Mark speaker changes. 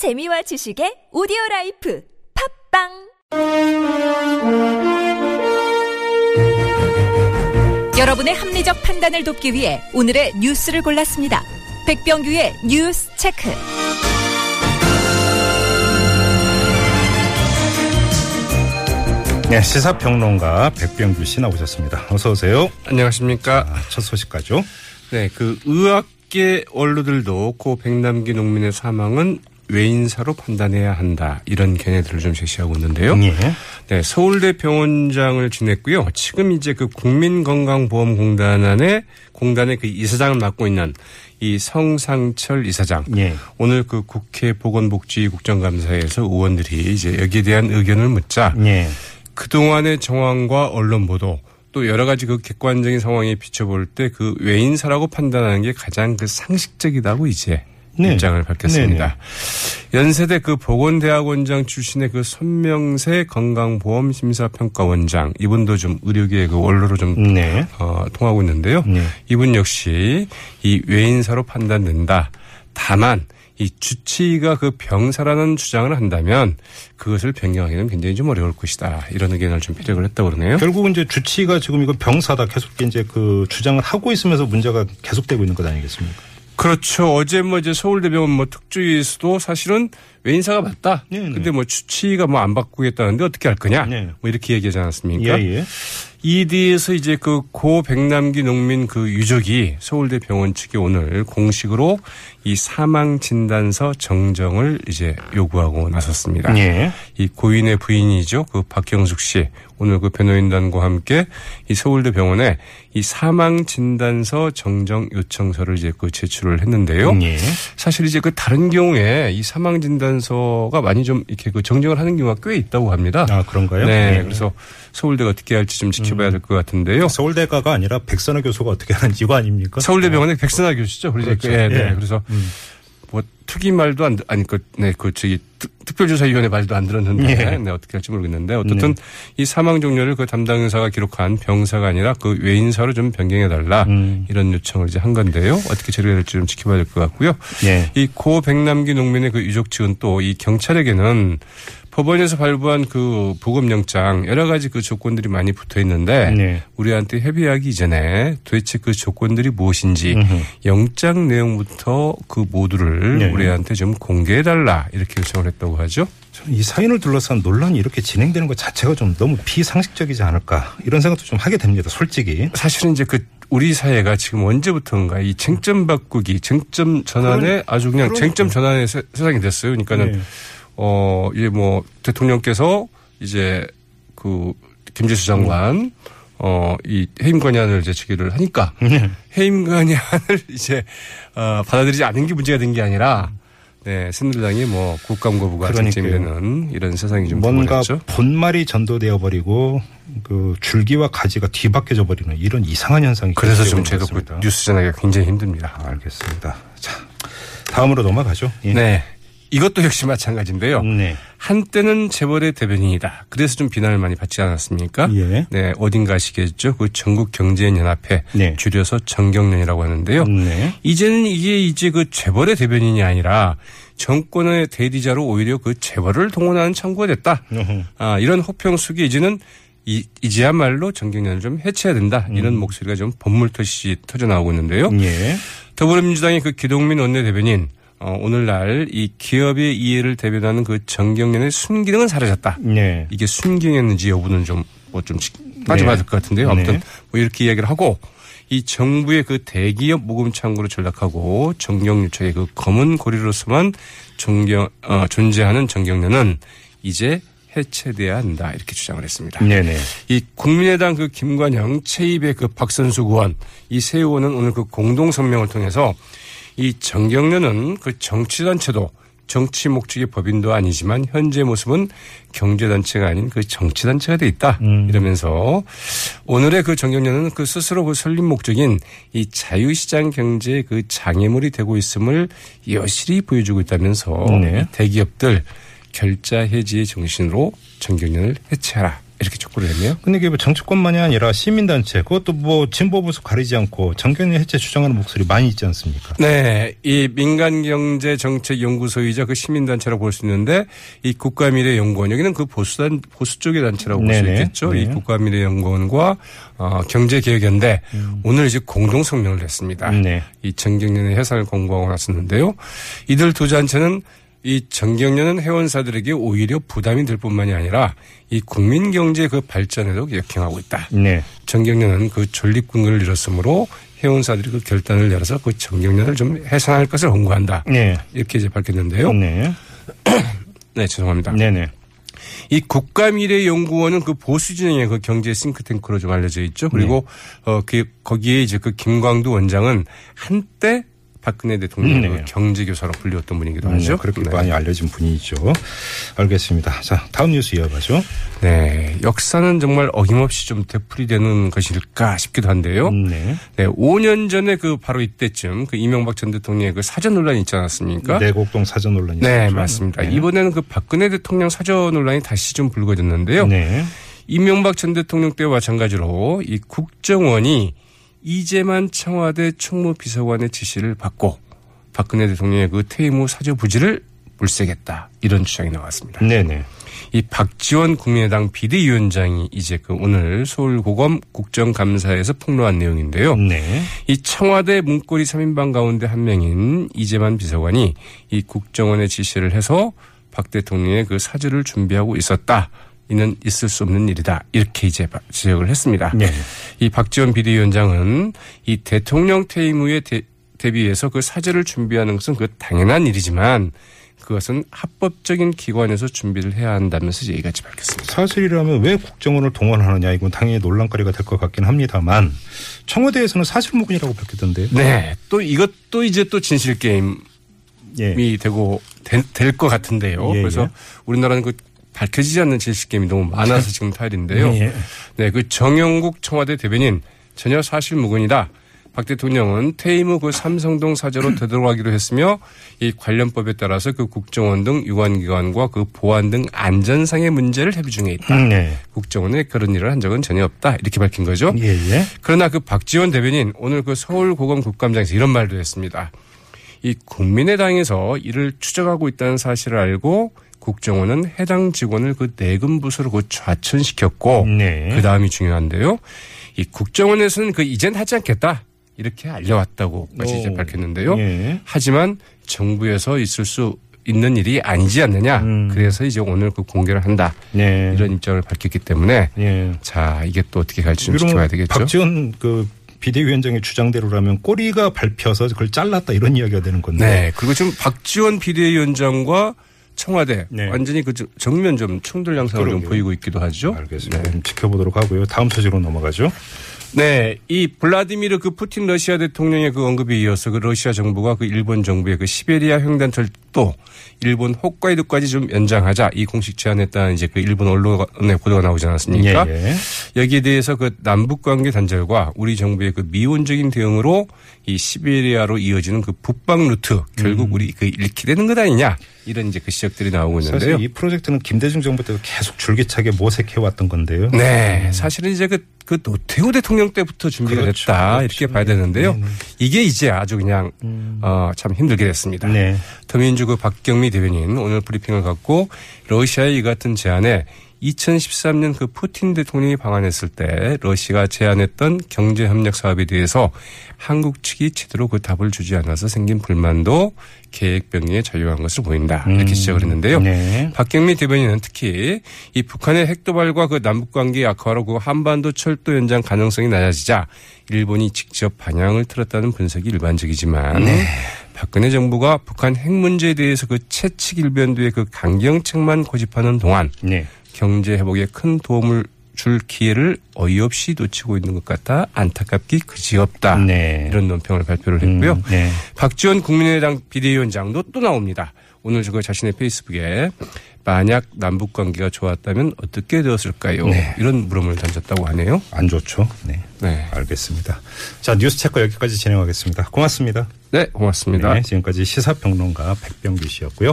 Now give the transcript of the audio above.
Speaker 1: 재미와 지식의 오디오 라이프 팟빵 여러분의 합리적 판단을 돕기 위해 오늘의 뉴스를 골랐습니다. 백병규의 뉴스 체크.
Speaker 2: 네, 시사평론가 백병규 씨 나오셨습니다. 어서 오세요.
Speaker 3: 안녕하십니까.
Speaker 2: 아, 첫 소식 가죠.
Speaker 3: 네, 그 의학계 언론들도 고 백남기 농민의 사망은 외인사로 판단해야 한다. 이런 견해들을 좀 제시하고 있는데요.
Speaker 2: 예.
Speaker 3: 네, 서울대 병원장을 지냈고요. 지금 이제 그 국민건강보험공단 안에 공단의 그 이사장을 맡고 있는 이 성상철 이사장.
Speaker 2: 예.
Speaker 3: 오늘 그 국회 보건복지국정감사에서 의원들이 이제 여기에 대한 의견을 묻자
Speaker 2: 예.
Speaker 3: 그 동안의 정황과 언론 보도 또 여러 가지 그 객관적인 상황에 비춰볼 때 그 외인사라고 판단하는 게 가장 그 상식적이다고 이제
Speaker 2: 네.
Speaker 3: 입장을 밝혔습니다. 연세대 그 보건대학원장 출신의 그 손명세 건강보험심사평가원장 이분도 좀 의료계의 그 원로로 좀
Speaker 2: 네.
Speaker 3: 어, 통하고 있는데요.
Speaker 2: 네.
Speaker 3: 이분 역시 이 외인사로 판단된다. 다만 이 주치의가 그 병사라는 주장을 한다면 그것을 변경하기는 굉장히 좀 어려울 것이다. 이런 의견을 좀 피력을 했다고 그러네요.
Speaker 2: 결국은 이제 주치의가 지금 이거 병사다 계속 이제 그 주장을 하고 있으면서 문제가 계속되고 있는 것 아니겠습니까?
Speaker 3: 그렇죠. 어제 뭐 이제 서울대병원 뭐 특주에서도 사실은 외인사가 맞다.
Speaker 2: 네, 네.
Speaker 3: 근데 뭐 주치의가 뭐 안 바꾸겠다는데 어떻게 할 거냐.
Speaker 2: 네.
Speaker 3: 뭐 이렇게 얘기하지 않았습니까?
Speaker 2: 예, 예.
Speaker 3: 이에 대해서 이제 그 고 백남기 농민 그 유족이 서울대 병원 측에 오늘 공식으로 이 사망 진단서 정정을 이제 요구하고 나섰습니다.
Speaker 2: 예.
Speaker 3: 이 고인의 부인이죠. 그 박경숙 씨. 오늘 그 변호인단과 함께 이 서울대 병원에 이 사망 진단서 정정 요청서를 이제 그 제출을 했는데요.
Speaker 2: 예.
Speaker 3: 사실 이제 그 다른 경우에 이 사망 진단 서가 많이 좀 이렇게 그 정정을 하는 경우가 꽤 있다고 합니다.
Speaker 2: 아, 그런가요?
Speaker 3: 네.
Speaker 2: 예.
Speaker 3: 그래서 서울대가 어떻게 할지 좀 지켜봐야 될 것 같은데요.
Speaker 2: 서울대가가 아니라 백선호 교수가 어떻게 하는지 이거 아닙니까?
Speaker 3: 서울대병원의 백선아 교수죠.
Speaker 2: 그렇죠.
Speaker 3: 예, 네.
Speaker 2: 예.
Speaker 3: 그래서 뭐 특위 말도 안, 들- 아니 그, 네, 그 저기 특- 특별조사위원회 말도 안 들었는데,
Speaker 2: 예.
Speaker 3: 네, 어떻게 할지 모르겠는데 어떻든 이 사망 종료를 그 담당 의사가 기록한 병사가 아니라 그 외인사로 좀 변경해 달라
Speaker 2: 음.
Speaker 3: 이런 요청을 이제 한 건데요. 어떻게 처리가 될지 좀 지켜봐야 될 것 같고요.
Speaker 2: 예.
Speaker 3: 이고 백남기 농민의 그 유족 측은 또 이 경찰에게는 법원에서 발부한 그 보검영장 여러 가지 그 조건들이 많이 붙어 있는데
Speaker 2: 네.
Speaker 3: 우리한테 협의하기 이전에 도대체 그 조건들이 무엇인지
Speaker 2: 음흠.
Speaker 3: 영장 내용부터 그 모두를
Speaker 2: 네.
Speaker 3: 우리한테 좀 공개해달라 이렇게 요청을 했다고 하죠.
Speaker 2: 저는 이 사인을 둘러싼 논란이 이렇게 진행되는 것 자체가 좀 너무 비상식적이지 않을까 이런 생각도 좀 하게 됩니다. 솔직히.
Speaker 3: 사실은 이제 그 우리 사회가 지금 언제부터인가 이 쟁점 바꾸기, 쟁점 전환에
Speaker 2: 그러니-
Speaker 3: 아주 그냥. 쟁점 전환의 세, 세상이 됐어요. 그러니까는
Speaker 2: 네.
Speaker 3: 어, 이제 뭐 대통령께서 이제 그 김재수 장관 어, 이 해임 건의안을 이제 제기를 하니까
Speaker 2: 네.
Speaker 3: 해임 건의안을 이제 어, 받아들이지 않은 게 문제가 된 게 아니라 네, 새누리당이 뭐 국감 거부가 쟁점이
Speaker 2: 그러니까요.
Speaker 3: 되는 이런 세상이 좀
Speaker 2: 뭔가
Speaker 3: 되버렸죠.
Speaker 2: 본말이 전도되어 버리고 그 줄기와 가지가 뒤바뀌어져 버리는 이런 이상한 현상이
Speaker 3: 그래서
Speaker 2: 것
Speaker 3: 제도 그. 뉴스 전하기가 굉장히 힘듭니다.
Speaker 2: 알겠습니다. 자, 다음으로 넘어가죠. 예.
Speaker 3: 네. 이것도 역시 마찬가지인데요.
Speaker 2: 네.
Speaker 3: 한때는 재벌의 대변인이다. 그래서 좀 비난을 많이 받지 않았습니까?
Speaker 2: 예.
Speaker 3: 네, 어딘가 아시겠죠? 그 전국 경제연합회
Speaker 2: 네.
Speaker 3: 줄여서 정경련이라고 하는데요.
Speaker 2: 네.
Speaker 3: 이제는 이게 이제 그 재벌의 대변인이 아니라 정권의 대리자로 오히려 그 재벌을 동원하는 창구가 됐다.
Speaker 2: 어허.
Speaker 3: 아, 이런 호평 속에 이제는 이, 이제야말로 정경련을 좀 해체해야 된다. 이런 목소리가 좀 번물터시 터져 나오고 있는데요.
Speaker 2: 예.
Speaker 3: 더불어민주당의 그 기동민 원내대변인 어, 오늘날 이 기업의 이해를 대변하는 그 정경련의 순기능은 사라졌다.
Speaker 2: 네.
Speaker 3: 이게 순기능이었는지 여부는 좀 뭐좀 따져봐야 될 것 같은데요. 아무튼
Speaker 2: 네.
Speaker 3: 뭐 이렇게 이야기를 하고 이 정부의 그 대기업 모금 창구로 전락하고 정경유착의 그 검은 고리로서만 존경, 어, 존재하는 정경련은 이제 해체돼야 한다 이렇게 주장을 했습니다.
Speaker 2: 네네.
Speaker 3: 이 국민의당 그 김관영, 최입의 그 박선수 의원, 이 세 의원은 오늘 그 공동 성명을 통해서 이 정경련은 그 정치단체도 정치 목적의 법인도 아니지만 현재 모습은 경제단체가 아닌 그 정치단체가 돼 있다. 이러면서 오늘의 그 정경련은 그 스스로 그 설립 목적인 이 자유시장 경제의 그 장애물이 되고 있음을 여실히 보여주고 있다면서
Speaker 2: 네.
Speaker 3: 이 대기업들 결자 해지의 정신으로 정경련을 해체하라. 이렇게 촉구를 했네요.
Speaker 2: 근데 이게 뭐 정치권만이 아니라 시민단체 그것도 뭐 진보 보수 가리지 않고 정경련 해체 주장하는 목소리 많이 있지 않습니까?
Speaker 3: 네, 이 민간경제정책연구소이자 그 시민단체라고 볼 수 있는데 이 국가미래연구원 여기는 그 보수단 보수 쪽의 단체라고 볼 수. 있겠죠.
Speaker 2: 네.
Speaker 3: 이 국가미래연구원과 어, 경제개혁연대 오늘 이제 공동 성명을 냈습니다.
Speaker 2: 네.
Speaker 3: 이 정경련의 해산을 공고하고 났었는데요. 이들 두 단체는 이 정경련은 회원사들에게 오히려 부담이 될 뿐만이 아니라 이 국민 경제 그 발전에도 역행하고 있다.
Speaker 2: 네.
Speaker 3: 정경련은 그 존립 근거를 잃었으므로 회원사들이 그 결단을 내려서 그 정경련을 좀 해산할 것을 권고한다.
Speaker 2: 네.
Speaker 3: 이렇게 이제 밝혔는데요.
Speaker 2: 네.
Speaker 3: 네, 죄송합니다.
Speaker 2: 네네.
Speaker 3: 이 국가미래연구원은 그 보수 진영의 그 경제 싱크탱크로 좀 알려져 있죠. 그리고
Speaker 2: 네.
Speaker 3: 어, 그 거기에 이제 그 김광두 원장은 한때 박근혜 대통령의
Speaker 2: 네.
Speaker 3: 그 경제교사로 불리웠던 분이기도
Speaker 2: 네,
Speaker 3: 하죠.
Speaker 2: 그렇게
Speaker 3: 네.
Speaker 2: 많이 알려진 분이죠. 알겠습니다. 자, 다음 뉴스 이어가죠.
Speaker 3: 네, 역사는 정말 어김없이 좀 되풀이되는 것일까 싶기도 한데요.
Speaker 2: 네.
Speaker 3: 네, 5년 전에 그 바로 이때쯤 그 이명박 전 대통령의 그 사전 논란이 있지 않았습니까?
Speaker 2: 내곡동 사전 논란이
Speaker 3: 네,
Speaker 2: 있었죠.
Speaker 3: 맞습니다.
Speaker 2: 네.
Speaker 3: 이번에는 그 박근혜 대통령 사전 논란이 다시 좀 불거졌는데요.
Speaker 2: 네.
Speaker 3: 이명박 전 대통령 때와 마찬가지로 이 국정원이 이재만 청와대 총무비서관의 지시를 받고 박근혜 대통령의 그 퇴임 후 사저 부지를 물색했다. 이런 주장이 나왔습니다.
Speaker 2: 네네.
Speaker 3: 이 박지원 국민의당 비대위원장이 이제 그 오늘 서울고검 국정감사에서 폭로한 내용인데요.
Speaker 2: 네.
Speaker 3: 이 청와대 문고리 3인방 가운데 한 명인 이재만 비서관이 이 국정원의 지시를 해서 박 대통령의 그 사주를 준비하고 있었다. 이는 있을 수 없는 일이다. 이렇게 이제 지적을 했습니다.
Speaker 2: 네.
Speaker 3: 이 박지원 비대위원장은 이 대통령 퇴임 후에 대, 대비해서 그 사주를 준비하는 것은 그 당연한 일이지만 그것은 합법적인 기관에서 준비를 해야 한다면서 이같이 밝혔습니다.
Speaker 2: 사실이라면 왜 국정원을 동원하느냐 이건 당연히 논란거리가 될 것 같긴 합니다만 청와대에서는 사실무근이라고 밝혔던데요.
Speaker 3: 네. 또 이것도 이제 또 진실 게임 이
Speaker 2: 예.
Speaker 3: 되고 될 것 같은데요.
Speaker 2: 예,
Speaker 3: 그래서
Speaker 2: 예.
Speaker 3: 우리나라는 그 밝혀지지 않는 진실 게임이 너무 많아서 지금 타일인데요.
Speaker 2: 예.
Speaker 3: 네, 그 정영국 청와대 대변인 전혀 사실 무근이다. 박 대통령은 퇴임 후 그 삼성동 사저로 되돌아가기로 했으며 이 관련법에 따라서 그 국정원 등 유관기관과 그 보안 등 안전상의 문제를 협의 중에 있다.
Speaker 2: 네.
Speaker 3: 국정원에 그런 일을 한 적은 전혀 없다. 이렇게 밝힌 거죠.
Speaker 2: 예, 예.
Speaker 3: 그러나 그 박지원 대변인 오늘 그 서울고검 국감장에서 이런 말도 했습니다. 이 국민의당에서 이를 추적하고 있다는 사실을 알고 국정원은 해당 직원을 그 내금 부서로 그 좌천시켰고
Speaker 2: 네.
Speaker 3: 그 다음이 중요한데요. 이 국정원에서는 그 이젠 하지 않겠다 이렇게 알려왔다고까지 이제
Speaker 2: 오.
Speaker 3: 밝혔는데요.
Speaker 2: 예.
Speaker 3: 하지만 정부에서 있을 수 있는 일이 아니지 않느냐.
Speaker 2: 음.
Speaker 3: 그래서 이제 오늘 그 공개를 한다.
Speaker 2: 네.
Speaker 3: 이런 입장을 밝혔기 때문에
Speaker 2: 예.
Speaker 3: 자 이게 또 어떻게 갈지 좀 지켜봐야 되겠죠.
Speaker 2: 박지원 그 비대위원장의 주장대로라면 꼬리가 밟혀서 그걸 잘랐다 이런 이야기가 되는 건데.
Speaker 3: 네. 그리고 지금 박지원 비대위원장과 청와대
Speaker 2: 네.
Speaker 3: 완전히 그 정면 좀 충돌 양상을 좀. 보이고 있기도 하죠.
Speaker 2: 알겠습니다.
Speaker 3: 네.
Speaker 2: 좀 지켜보도록 하고요. 다음 소식으로 넘어가죠.
Speaker 3: 네, 이 블라디미르 그 푸틴 러시아 대통령의 그 언급에 이어서 그 러시아 정부가 그 일본 정부의 그 시베리아 횡단 철도 일본 홋카이도까지 좀 연장하자 이 공식 제안했다는 이제 그 일본 언론의 보도가 나오지 않았습니까?
Speaker 2: 예, 예.
Speaker 3: 여기에 대해서 그 남북 관계 단절과 우리 정부의 그 미온적인 대응으로 이 시베리아로 이어지는 그 북방 루트 결국 우리 그 잃게 되는 것 아니냐 이런 이제 그 지적들이 나오고 있는데요.
Speaker 2: 사실 이 프로젝트는 김대중 정부 때도 계속 줄기차게 모색해 왔던 건데요.
Speaker 3: 네, 사실은 이제 그, 그 노태우 대통령 때부터 준비가
Speaker 2: 그렇죠,
Speaker 3: 됐다
Speaker 2: 그렇죠.
Speaker 3: 이렇게 봐야 되는데요.
Speaker 2: 네, 네.
Speaker 3: 이게 이제 아주 그냥 어, 참 힘들게 됐습니다.
Speaker 2: 네.
Speaker 3: 더민주 그 박경미 대변인 오늘 브리핑을 갖고 러시아의 이 같은 제안에 2013년 그 푸틴 대통령이 방한했을 때 러시아가 제안했던 경제 협력 사업에 대해서 한국 측이 제대로 그 답을 주지 않아서 생긴 불만도 계획 변경에 작용한 것을 보인다 이렇게 지적을 했는데요.
Speaker 2: 네.
Speaker 3: 박경미 대변인은 특히 이 북한의 핵 도발과 그 남북 관계 악화로 그 한반도 철도 연장 가능성이 낮아지자 일본이 직접 반향을 틀었다는 분석이 일반적이지만 박근혜 정부가 북한 핵 문제에 대해서 그 채찍 일변도의 그 강경책만 고집하는 동안
Speaker 2: 네.
Speaker 3: 경제 회복에 큰 도움을 줄 기회를 어이없이 놓치고 있는 것 같아 안타깝기 그지없다.
Speaker 2: 네.
Speaker 3: 이런 논평을 발표를 했고요.
Speaker 2: 음, 네.
Speaker 3: 박지원 국민의당 비대위원장도 또 나옵니다. 오늘 그 자신의 페이스북에 만약 남북 관계가 좋았다면 어떻게 되었을까요?
Speaker 2: 네.
Speaker 3: 이런 물음을 던졌다고 하네요.
Speaker 2: 안 좋죠. 네.
Speaker 3: 네.
Speaker 2: 알겠습니다. 자, 뉴스 체크 여기까지 진행하겠습니다. 고맙습니다.
Speaker 3: 네, 고맙습니다.
Speaker 2: 네, 지금까지 시사평론가 백병규 씨였고요.